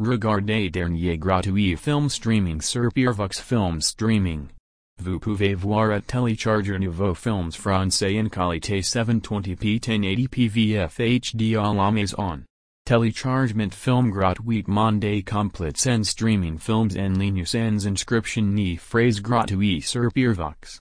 Regardez dernier gratuit film streaming sur Pirvox Film Streaming. Vous pouvez voir à télécharger nouveaux films français en qualité 720p 1080p VF HD à l'Amazon. Téléchargement film gratuit Monday complet and streaming films en ligne sans inscription ni phrase gratuit sur Pirvox.